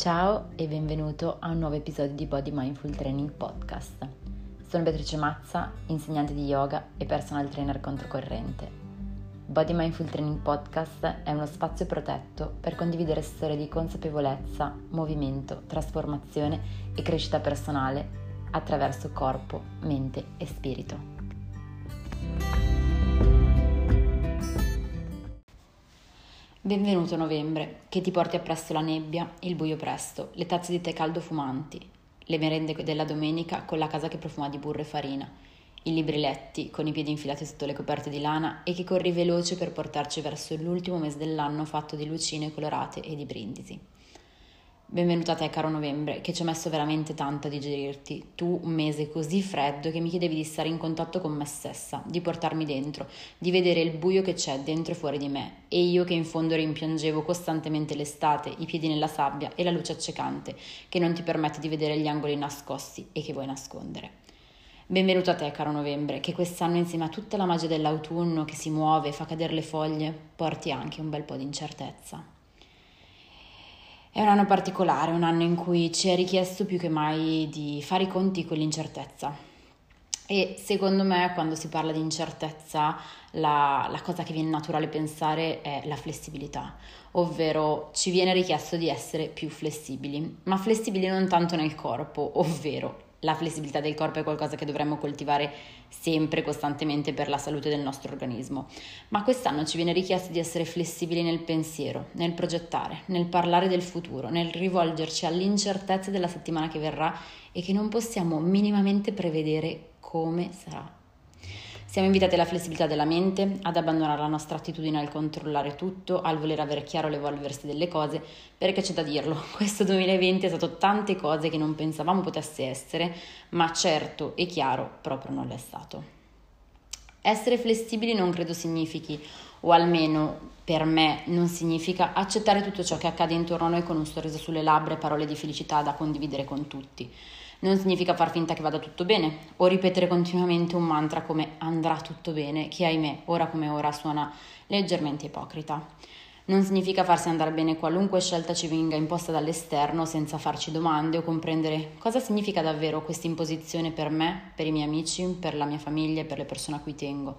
Ciao e benvenuto a un nuovo episodio di Body Mindful Training Podcast. Sono Beatrice Mazza, insegnante di yoga e personal trainer controcorrente. Body Mindful Training Podcast è uno spazio protetto per condividere storie di consapevolezza, movimento, trasformazione e crescita personale attraverso corpo, mente e spirito. Benvenuto novembre, che ti porti appresso la nebbia, il buio presto, le tazze di tè caldo fumanti, le merende della domenica con la casa che profuma di burro e farina, i libri letti con i piedi infilati sotto le coperte di lana e che corri veloce per portarci verso l'ultimo mese dell'anno fatto di lucine colorate e di brindisi. Benvenuta a te, caro novembre, che ci ho messo veramente tanto a digerirti. Tu, un mese così freddo che mi chiedevi di stare in contatto con me stessa, di portarmi dentro, di vedere il buio che c'è dentro e fuori di me. E io che in fondo rimpiangevo costantemente l'estate, i piedi nella sabbia e la luce accecante, che non ti permette di vedere gli angoli nascosti e che vuoi nascondere. Benvenuto a te, caro novembre, che quest'anno insieme a tutta la magia dell'autunno che si muove e fa cadere le foglie, porti anche un bel po' di incertezza. È un anno particolare, un anno in cui ci è richiesto più che mai di fare i conti con l'incertezza. E secondo me quando si parla di incertezza la, la, cosa che viene naturale pensare è la flessibilità, ovvero ci viene richiesto di essere più flessibili, ma flessibili non tanto nel corpo, ovvero la flessibilità del corpo è qualcosa che dovremmo coltivare sempre, costantemente per la salute del nostro organismo. Ma quest'anno ci viene richiesto di essere flessibili nel pensiero, nel progettare, nel parlare del futuro, nel rivolgerci all'incertezza della settimana che verrà e che non possiamo minimamente prevedere come sarà. Siamo invitati alla flessibilità della mente, ad abbandonare la nostra attitudine al controllare tutto, al voler avere chiaro l'evolversi delle cose, perché c'è da dirlo, questo 2020 è stato tante cose che non pensavamo potesse essere, ma certo e chiaro proprio non l'è stato. Essere flessibili non credo significhi, o almeno per me non significa accettare tutto ciò che accade intorno a noi con un sorriso sulle labbra e parole di felicità da condividere con tutti non significa far finta che vada tutto bene o ripetere continuamente un mantra come andrà tutto bene, che ahimè ora come ora suona leggermente ipocrita. Non significa farsi andare bene qualunque scelta ci venga imposta dall'esterno senza farci domande o comprendere cosa significa davvero questa imposizione per me, per i miei amici, per la mia famiglia e per le persone a cui tengo.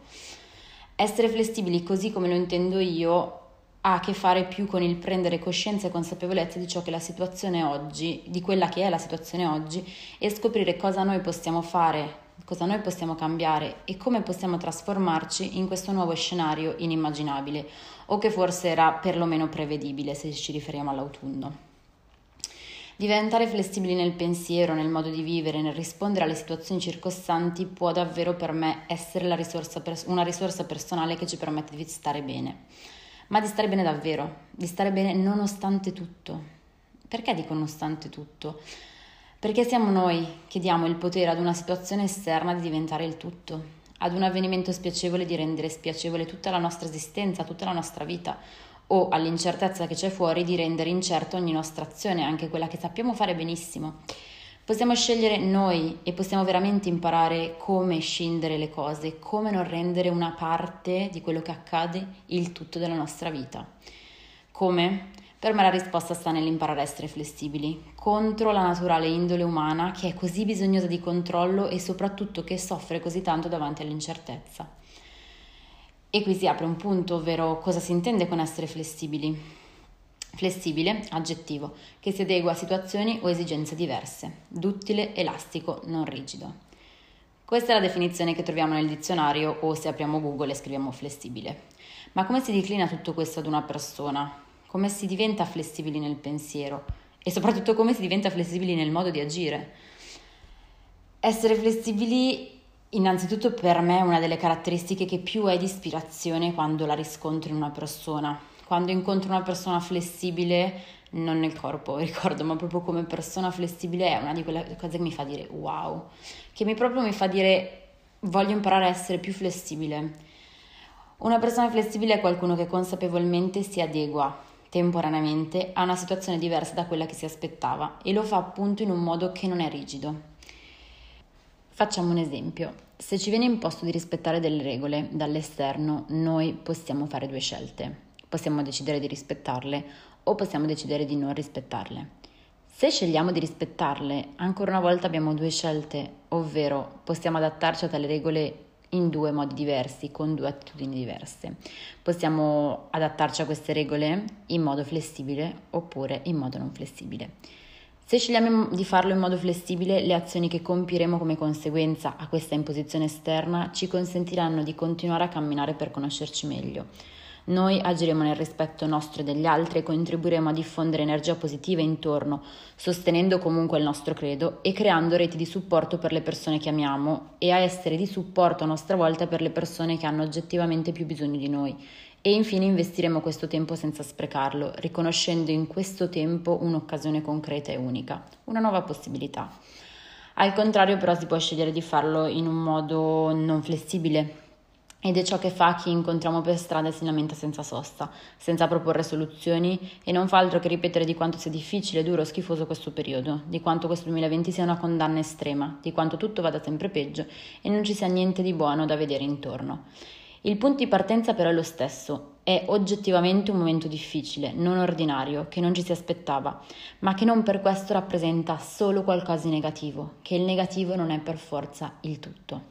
Essere flessibili così come lo intendo io ha a che fare più con il prendere coscienza e consapevolezza di ciò che la situazione oggi, di quella che è la situazione oggi e scoprire cosa noi possiamo fare, cosa noi possiamo cambiare e come possiamo trasformarci in questo nuovo scenario inimmaginabile o che forse era perlomeno prevedibile se ci riferiamo all'autunno. Diventare flessibili nel pensiero, nel modo di vivere, nel rispondere alle situazioni circostanti può davvero per me essere risorsa una risorsa personale che ci permette di stare bene ma di stare bene davvero, di stare bene nonostante tutto. Perché dico nonostante tutto? Perché siamo noi che diamo il potere ad una situazione esterna di diventare il tutto, ad un avvenimento spiacevole di rendere spiacevole tutta la nostra esistenza, tutta la nostra vita, o all'incertezza che c'è fuori di rendere incerta ogni nostra azione, anche quella che sappiamo fare benissimo. Possiamo scegliere noi e possiamo veramente imparare come scindere le cose, come non rendere una parte di quello che accade il tutto della nostra vita. Come? Per me la risposta sta nell'imparare a essere flessibili contro la naturale indole umana che è così bisognosa di controllo e soprattutto che soffre così tanto davanti all'incertezza. E qui si apre un punto, ovvero cosa si intende con essere flessibili. Flessibile, aggettivo, che si adegua a situazioni o esigenze diverse. Duttile, elastico, non rigido. Questa è la definizione che troviamo nel dizionario o se apriamo Google e scriviamo flessibile. Ma come si declina tutto questo ad una persona? Come si diventa flessibili nel pensiero? E soprattutto come si diventa flessibili nel modo di agire? Essere flessibili innanzitutto per me è una delle caratteristiche che più è di ispirazione quando la riscontro in una persona quando incontro una persona flessibile, non nel corpo, ricordo, ma proprio come persona flessibile è una di quelle cose che mi fa dire wow, che mi proprio mi fa dire voglio imparare a essere più flessibile. Una persona flessibile è qualcuno che consapevolmente si adegua temporaneamente a una situazione diversa da quella che si aspettava e lo fa appunto in un modo che non è rigido. Facciamo un esempio. Se ci viene imposto di rispettare delle regole dall'esterno, noi possiamo fare due scelte possiamo decidere di rispettarle o possiamo decidere di non rispettarle. Se scegliamo di rispettarle, ancora una volta abbiamo due scelte, ovvero possiamo adattarci a tale regole in due modi diversi, con due attitudini diverse. Possiamo adattarci a queste regole in modo flessibile oppure in modo non flessibile. Se scegliamo di farlo in modo flessibile, le azioni che compieremo come conseguenza a questa imposizione esterna ci consentiranno di continuare a camminare per conoscerci meglio. Noi agiremo nel rispetto nostro e degli altri e contribuiremo a diffondere energia positiva intorno, sostenendo comunque il nostro credo e creando reti di supporto per le persone che amiamo e a essere di supporto a nostra volta per le persone che hanno oggettivamente più bisogno di noi e infine investiremo questo tempo senza sprecarlo, riconoscendo in questo tempo un'occasione concreta e unica, una nuova possibilità. Al contrario però si può scegliere di farlo in un modo non flessibile ed è ciò che fa chi incontriamo per strada e si lamenta senza sosta, senza proporre soluzioni e non fa altro che ripetere di quanto sia difficile, duro, schifoso questo periodo, di quanto questo 2020 sia una condanna estrema, di quanto tutto vada sempre peggio e non ci sia niente di buono da vedere intorno. Il punto di partenza però è lo stesso, è oggettivamente un momento difficile, non ordinario, che non ci si aspettava, ma che non per questo rappresenta solo qualcosa di negativo, che il negativo non è per forza il tutto.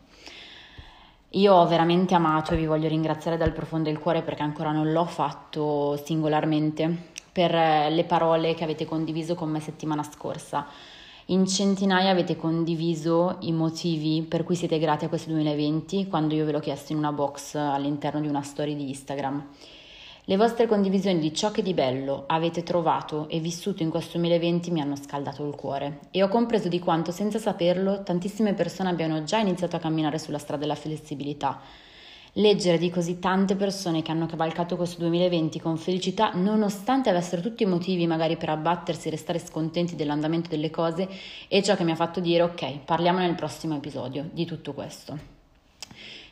Io ho veramente amato e vi voglio ringraziare dal profondo del cuore perché ancora non l'ho fatto singolarmente per le parole che avete condiviso con me settimana scorsa in centinaia avete condiviso i motivi per cui siete grati a questo 2020 quando io ve l'ho chiesto in una box all'interno di una storia di Instagram. Le vostre condivisioni di ciò che di bello avete trovato e vissuto in questo 2020 mi hanno scaldato il cuore e ho compreso di quanto senza saperlo tantissime persone abbiano già iniziato a camminare sulla strada della flessibilità Leggere di così tante persone che hanno cavalcato questo 2020 con felicità, nonostante avessero tutti i motivi magari per abbattersi e restare scontenti dell'andamento delle cose, è ciò che mi ha fatto dire ok, parliamo nel prossimo episodio di tutto questo.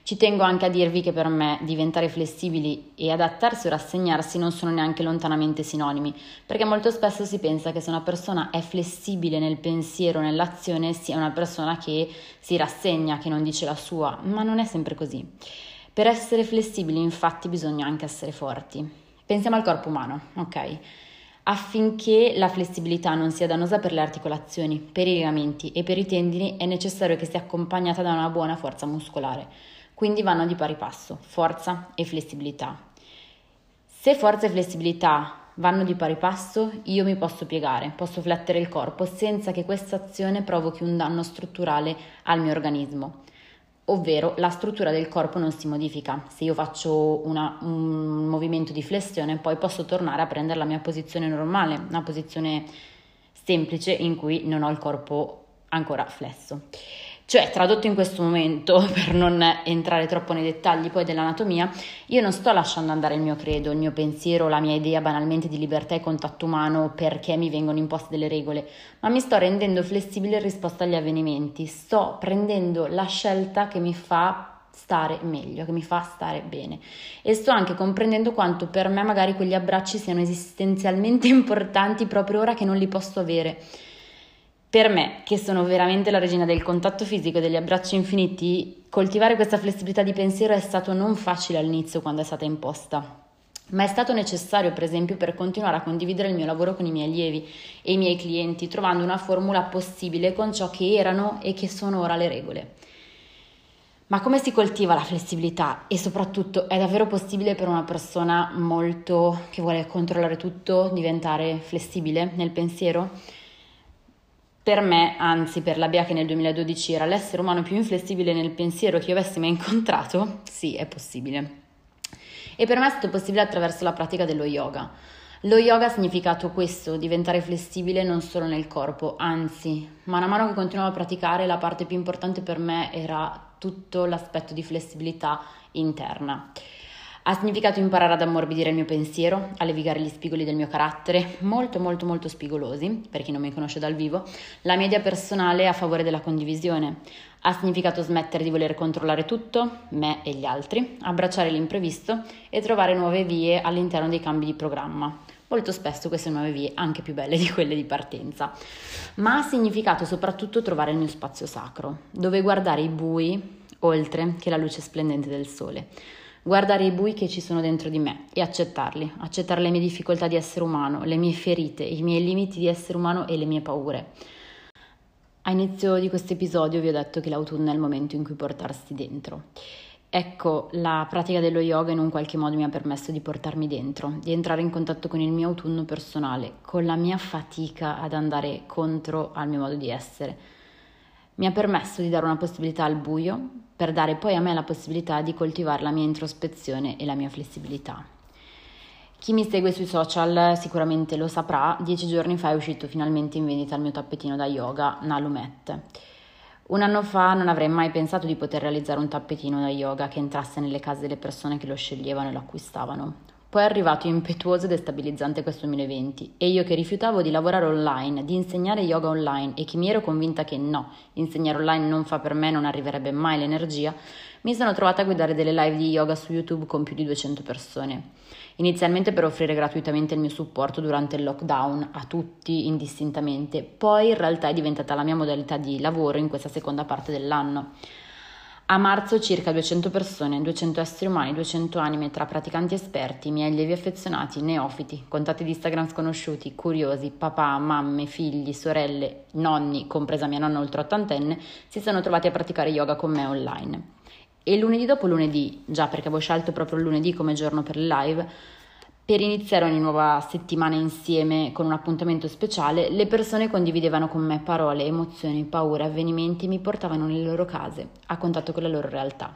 Ci tengo anche a dirvi che per me diventare flessibili e adattarsi o rassegnarsi non sono neanche lontanamente sinonimi, perché molto spesso si pensa che se una persona è flessibile nel pensiero, nell'azione, sia una persona che si rassegna, che non dice la sua, ma non è sempre così. Per essere flessibili infatti bisogna anche essere forti. Pensiamo al corpo umano, ok? Affinché la flessibilità non sia dannosa per le articolazioni, per i legamenti e per i tendini è necessario che sia accompagnata da una buona forza muscolare. Quindi vanno di pari passo, forza e flessibilità. Se forza e flessibilità vanno di pari passo, io mi posso piegare, posso flettere il corpo senza che questa azione provochi un danno strutturale al mio organismo ovvero la struttura del corpo non si modifica. Se io faccio una, un movimento di flessione, poi posso tornare a prendere la mia posizione normale, una posizione semplice in cui non ho il corpo ancora flesso. Cioè, tradotto in questo momento, per non entrare troppo nei dettagli poi dell'anatomia, io non sto lasciando andare il mio credo, il mio pensiero, la mia idea banalmente di libertà e contatto umano perché mi vengono imposte delle regole, ma mi sto rendendo flessibile in risposta agli avvenimenti, sto prendendo la scelta che mi fa stare meglio, che mi fa stare bene. E sto anche comprendendo quanto per me magari quegli abbracci siano esistenzialmente importanti proprio ora che non li posso avere per me, che sono veramente la regina del contatto fisico e degli abbracci infiniti, coltivare questa flessibilità di pensiero è stato non facile all'inizio quando è stata imposta, ma è stato necessario, per esempio, per continuare a condividere il mio lavoro con i miei allievi e i miei clienti, trovando una formula possibile con ciò che erano e che sono ora le regole. Ma come si coltiva la flessibilità? E soprattutto è davvero possibile per una persona molto che vuole controllare tutto diventare flessibile nel pensiero? Per me, anzi per la Bea che nel 2012 era l'essere umano più inflessibile nel pensiero che io avessi mai incontrato, sì, è possibile. E per me è stato possibile attraverso la pratica dello yoga. Lo yoga ha significato questo, diventare flessibile non solo nel corpo, anzi, man mano che continuavo a praticare la parte più importante per me era tutto l'aspetto di flessibilità interna. Ha significato imparare ad ammorbidire il mio pensiero, a levigare gli spigoli del mio carattere, molto molto molto spigolosi, per chi non mi conosce dal vivo, la mia idea personale a favore della condivisione. Ha significato smettere di voler controllare tutto, me e gli altri, abbracciare l'imprevisto e trovare nuove vie all'interno dei cambi di programma. Molto spesso queste nuove vie anche più belle di quelle di partenza. Ma ha significato soprattutto trovare il mio spazio sacro, dove guardare i bui oltre che la luce splendente del sole guardare i bui che ci sono dentro di me e accettarli, accettare le mie difficoltà di essere umano, le mie ferite, i miei limiti di essere umano e le mie paure. A inizio di questo episodio vi ho detto che l'autunno è il momento in cui portarsi dentro. Ecco, la pratica dello yoga in un qualche modo mi ha permesso di portarmi dentro, di entrare in contatto con il mio autunno personale, con la mia fatica ad andare contro al mio modo di essere. Mi ha permesso di dare una possibilità al buio per dare poi a me la possibilità di coltivare la mia introspezione e la mia flessibilità. Chi mi segue sui social sicuramente lo saprà, dieci giorni fa è uscito finalmente in vendita il mio tappetino da yoga Nalumet. Un anno fa non avrei mai pensato di poter realizzare un tappetino da yoga che entrasse nelle case delle persone che lo sceglievano e lo acquistavano. Poi è arrivato impetuoso e destabilizzante questo 2020 e io che rifiutavo di lavorare online, di insegnare yoga online e che mi ero convinta che no, insegnare online non fa per me, non arriverebbe mai l'energia, mi sono trovata a guidare delle live di yoga su YouTube con più di 200 persone. Inizialmente per offrire gratuitamente il mio supporto durante il lockdown a tutti indistintamente, poi in realtà è diventata la mia modalità di lavoro in questa seconda parte dell'anno. A marzo circa 200 persone, 200 esseri umani, 200 anime tra praticanti esperti, miei allievi affezionati, neofiti, contatti di Instagram sconosciuti, curiosi, papà, mamme, figli, sorelle, nonni, compresa mia nonna oltre ottantenne, si sono trovati a praticare yoga con me online. E lunedì dopo lunedì, già perché avevo scelto proprio lunedì come giorno per le live, per iniziare ogni nuova settimana insieme con un appuntamento speciale, le persone condividevano con me parole, emozioni, paure, avvenimenti e mi portavano nelle loro case, a contatto con la loro realtà.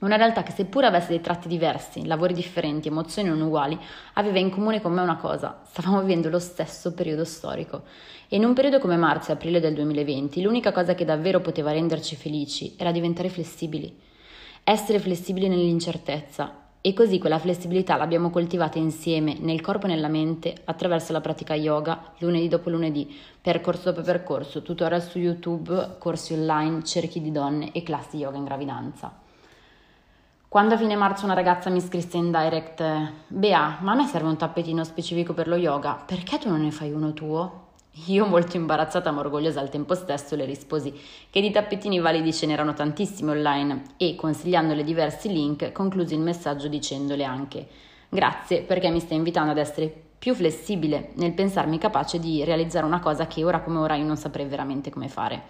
Una realtà che seppur avesse dei tratti diversi, lavori differenti, emozioni non uguali, aveva in comune con me una cosa, stavamo vivendo lo stesso periodo storico. E in un periodo come marzo e aprile del 2020, l'unica cosa che davvero poteva renderci felici era diventare flessibili. Essere flessibili nell'incertezza, e così quella flessibilità l'abbiamo coltivata insieme nel corpo e nella mente attraverso la pratica yoga lunedì dopo lunedì, percorso dopo percorso, tutorial su YouTube, corsi online, cerchi di donne e classi yoga in gravidanza. Quando a fine marzo una ragazza mi scrisse in direct: Bea, ma a me serve un tappetino specifico per lo yoga, perché tu non ne fai uno tuo? Io, molto imbarazzata ma orgogliosa al tempo stesso, le risposi che di tappetini validi ce n'erano tantissimi online e, consigliandole diversi link, conclusi il messaggio dicendole anche grazie perché mi stai invitando ad essere più flessibile nel pensarmi capace di realizzare una cosa che ora come ora io non saprei veramente come fare.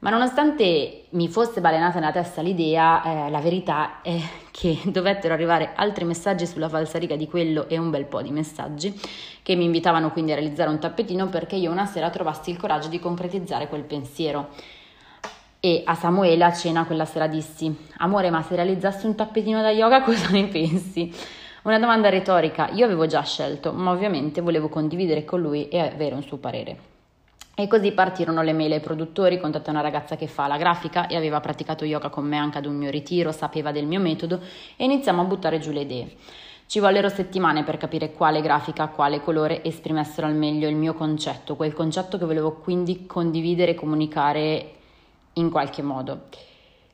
Ma nonostante mi fosse balenata nella testa l'idea, eh, la verità è che dovettero arrivare altri messaggi sulla falsariga di quello e un bel po' di messaggi che mi invitavano quindi a realizzare un tappetino perché io una sera trovassi il coraggio di concretizzare quel pensiero. E a Samuele a cena quella sera dissi: Amore, ma se realizzassi un tappetino da yoga cosa ne pensi? Una domanda retorica, io avevo già scelto, ma ovviamente volevo condividere con lui e avere un suo parere. E così partirono le mail ai produttori, contattai una ragazza che fa la grafica e aveva praticato yoga con me anche ad un mio ritiro, sapeva del mio metodo e iniziamo a buttare giù le idee. Ci vollero settimane per capire quale grafica, quale colore esprimessero al meglio il mio concetto, quel concetto che volevo quindi condividere e comunicare in qualche modo.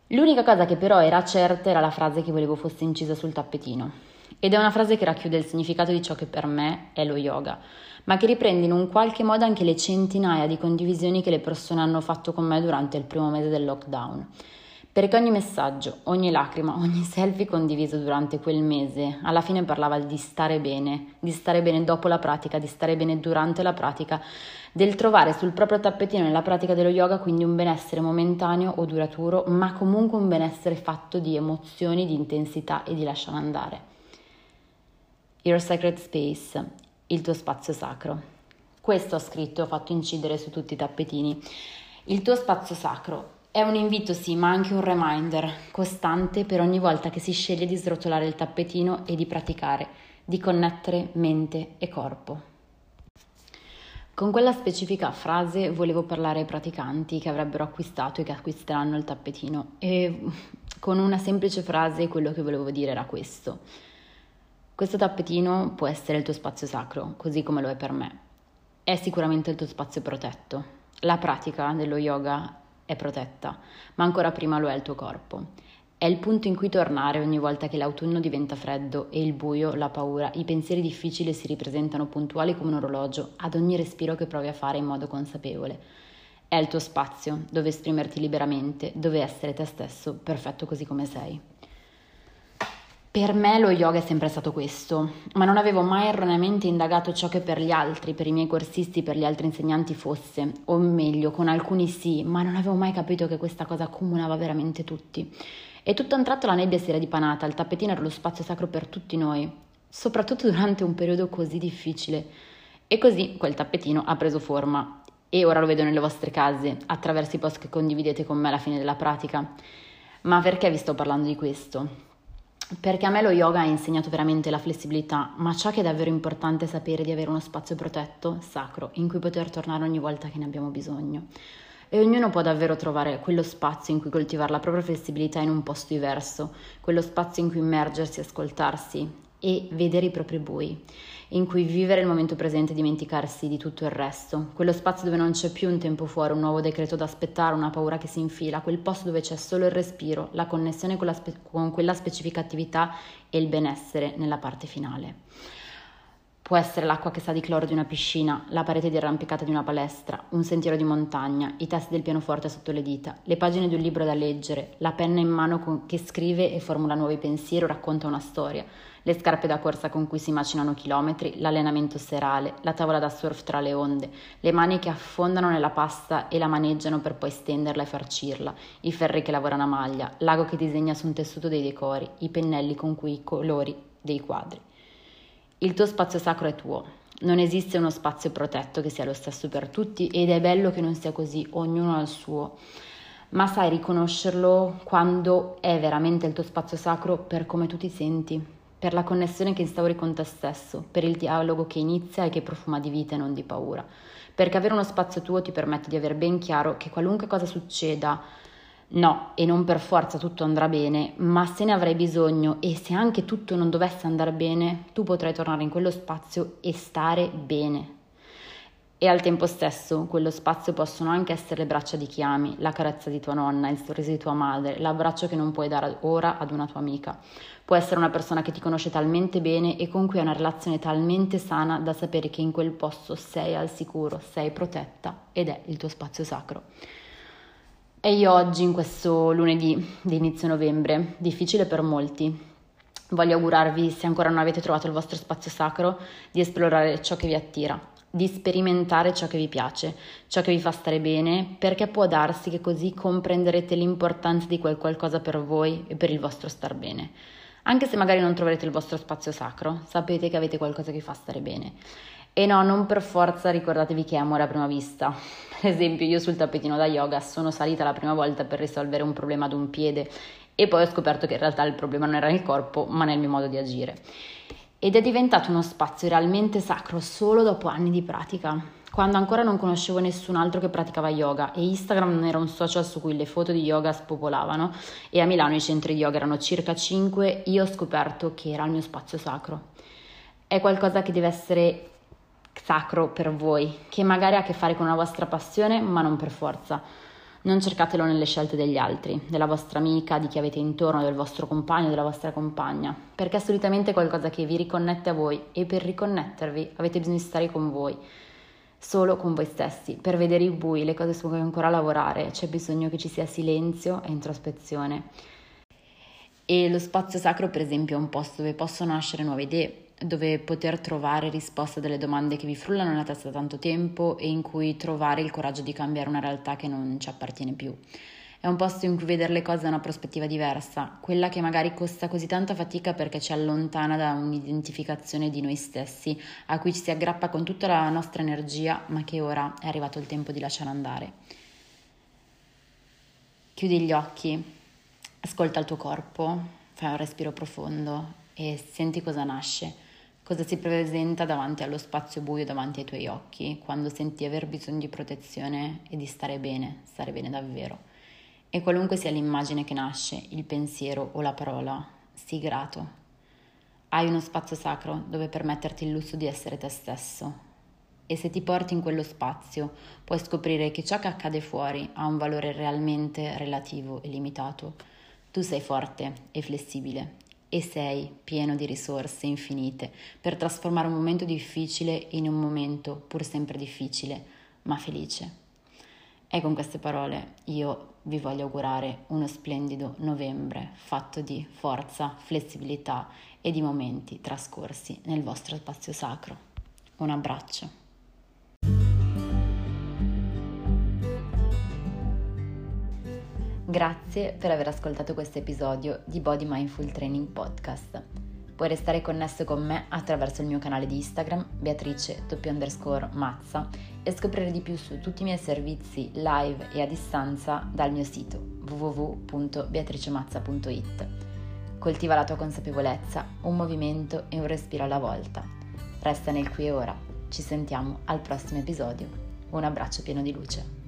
L'unica cosa che però era certa era la frase che volevo fosse incisa sul tappetino. Ed è una frase che racchiude il significato di ciò che per me è lo yoga ma che riprende in un qualche modo anche le centinaia di condivisioni che le persone hanno fatto con me durante il primo mese del lockdown. Perché ogni messaggio, ogni lacrima, ogni selfie condiviso durante quel mese alla fine parlava di stare bene, di stare bene dopo la pratica, di stare bene durante la pratica, del trovare sul proprio tappetino nella pratica dello yoga quindi un benessere momentaneo o duraturo, ma comunque un benessere fatto di emozioni, di intensità e di lasciare andare. Your Sacred Space il tuo spazio sacro. Questo ho scritto ho fatto incidere su tutti i tappetini. Il tuo spazio sacro è un invito sì, ma anche un reminder costante per ogni volta che si sceglie di srotolare il tappetino e di praticare, di connettere mente e corpo. Con quella specifica frase volevo parlare ai praticanti che avrebbero acquistato e che acquisteranno il tappetino e con una semplice frase quello che volevo dire era questo. Questo tappetino può essere il tuo spazio sacro, così come lo è per me. È sicuramente il tuo spazio protetto. La pratica dello yoga è protetta, ma ancora prima lo è il tuo corpo. È il punto in cui tornare ogni volta che l'autunno diventa freddo e il buio, la paura, i pensieri difficili si ripresentano puntuali come un orologio ad ogni respiro che provi a fare in modo consapevole. È il tuo spazio dove esprimerti liberamente, dove essere te stesso, perfetto così come sei. Per me lo yoga è sempre stato questo, ma non avevo mai erroneamente indagato ciò che per gli altri, per i miei corsisti, per gli altri insegnanti fosse, o meglio, con alcuni sì, ma non avevo mai capito che questa cosa accomunava veramente tutti. E tutto a un tratto la nebbia si era dipanata, il tappetino era lo spazio sacro per tutti noi, soprattutto durante un periodo così difficile. E così quel tappetino ha preso forma e ora lo vedo nelle vostre case, attraverso i post che condividete con me alla fine della pratica. Ma perché vi sto parlando di questo? Perché a me lo yoga ha insegnato veramente la flessibilità, ma ciò che è davvero importante è sapere di avere uno spazio protetto, sacro, in cui poter tornare ogni volta che ne abbiamo bisogno. E ognuno può davvero trovare quello spazio in cui coltivare la propria flessibilità in un posto diverso, quello spazio in cui immergersi, ascoltarsi e vedere i propri bui in cui vivere il momento presente e dimenticarsi di tutto il resto, quello spazio dove non c'è più un tempo fuori, un nuovo decreto da aspettare, una paura che si infila, quel posto dove c'è solo il respiro, la connessione con, la spe- con quella specifica attività e il benessere nella parte finale. Può essere l'acqua che sa di cloro di una piscina, la parete di arrampicata di una palestra, un sentiero di montagna, i tasti del pianoforte sotto le dita, le pagine di un libro da leggere, la penna in mano che scrive e formula nuovi pensieri o racconta una storia, le scarpe da corsa con cui si macinano chilometri, l'allenamento serale, la tavola da surf tra le onde, le mani che affondano nella pasta e la maneggiano per poi stenderla e farcirla, i ferri che lavorano a maglia, l'ago che disegna su un tessuto dei decori, i pennelli con cui i colori dei quadri. Il tuo spazio sacro è tuo. Non esiste uno spazio protetto che sia lo stesso per tutti ed è bello che non sia così, ognuno ha il suo. Ma sai riconoscerlo quando è veramente il tuo spazio sacro per come tu ti senti, per la connessione che instauri con te stesso, per il dialogo che inizia e che profuma di vita e non di paura. Perché avere uno spazio tuo ti permette di avere ben chiaro che qualunque cosa succeda, No, e non per forza tutto andrà bene, ma se ne avrai bisogno e se anche tutto non dovesse andare bene, tu potrai tornare in quello spazio e stare bene. E al tempo stesso, quello spazio possono anche essere le braccia di chi ami, la carezza di tua nonna, il sorriso di tua madre, l'abbraccio che non puoi dare ora ad una tua amica. Può essere una persona che ti conosce talmente bene e con cui hai una relazione talmente sana da sapere che in quel posto sei al sicuro, sei protetta ed è il tuo spazio sacro. E io oggi, in questo lunedì di inizio novembre, difficile per molti, voglio augurarvi, se ancora non avete trovato il vostro spazio sacro, di esplorare ciò che vi attira, di sperimentare ciò che vi piace, ciò che vi fa stare bene, perché può darsi che così comprenderete l'importanza di quel qualcosa per voi e per il vostro star bene. Anche se magari non troverete il vostro spazio sacro, sapete che avete qualcosa che vi fa stare bene. E no, non per forza ricordatevi che è amore a prima vista. Per esempio, io sul tappetino da yoga sono salita la prima volta per risolvere un problema ad un piede e poi ho scoperto che in realtà il problema non era nel corpo, ma nel mio modo di agire. Ed è diventato uno spazio realmente sacro solo dopo anni di pratica. Quando ancora non conoscevo nessun altro che praticava yoga e Instagram non era un social su cui le foto di yoga spopolavano e a Milano i centri di yoga erano circa 5, io ho scoperto che era il mio spazio sacro. È qualcosa che deve essere sacro per voi, che magari ha a che fare con la vostra passione, ma non per forza. Non cercatelo nelle scelte degli altri, della vostra amica, di chi avete intorno, del vostro compagno, della vostra compagna, perché è solitamente qualcosa che vi riconnette a voi e per riconnettervi avete bisogno di stare con voi, solo con voi stessi. Per vedere i bui, le cose su cui ancora lavorare, c'è bisogno che ci sia silenzio e introspezione. E lo spazio sacro, per esempio, è un posto dove possono nascere nuove idee, dove poter trovare risposte a delle domande che vi frullano nella testa da tanto tempo e in cui trovare il coraggio di cambiare una realtà che non ci appartiene più. È un posto in cui vedere le cose da una prospettiva diversa, quella che magari costa così tanta fatica perché ci allontana da un'identificazione di noi stessi, a cui ci si aggrappa con tutta la nostra energia, ma che ora è arrivato il tempo di lasciare andare. Chiudi gli occhi, ascolta il tuo corpo, fai un respiro profondo e senti cosa nasce Cosa si presenta davanti allo spazio buio davanti ai tuoi occhi quando senti aver bisogno di protezione e di stare bene, stare bene davvero? E qualunque sia l'immagine che nasce, il pensiero o la parola, sii grato. Hai uno spazio sacro dove permetterti il lusso di essere te stesso. E se ti porti in quello spazio, puoi scoprire che ciò che accade fuori ha un valore realmente relativo e limitato. Tu sei forte e flessibile e sei pieno di risorse infinite per trasformare un momento difficile in un momento pur sempre difficile, ma felice. E con queste parole io vi voglio augurare uno splendido novembre fatto di forza, flessibilità e di momenti trascorsi nel vostro spazio sacro. Un abbraccio. Grazie per aver ascoltato questo episodio di Body Mindful Training Podcast. Puoi restare connesso con me attraverso il mio canale di Instagram, Beatrice underscore Mazza, e scoprire di più su tutti i miei servizi live e a distanza dal mio sito www.beatricemazza.it. Coltiva la tua consapevolezza, un movimento e un respiro alla volta. Resta nel qui e ora. Ci sentiamo al prossimo episodio. Un abbraccio pieno di luce.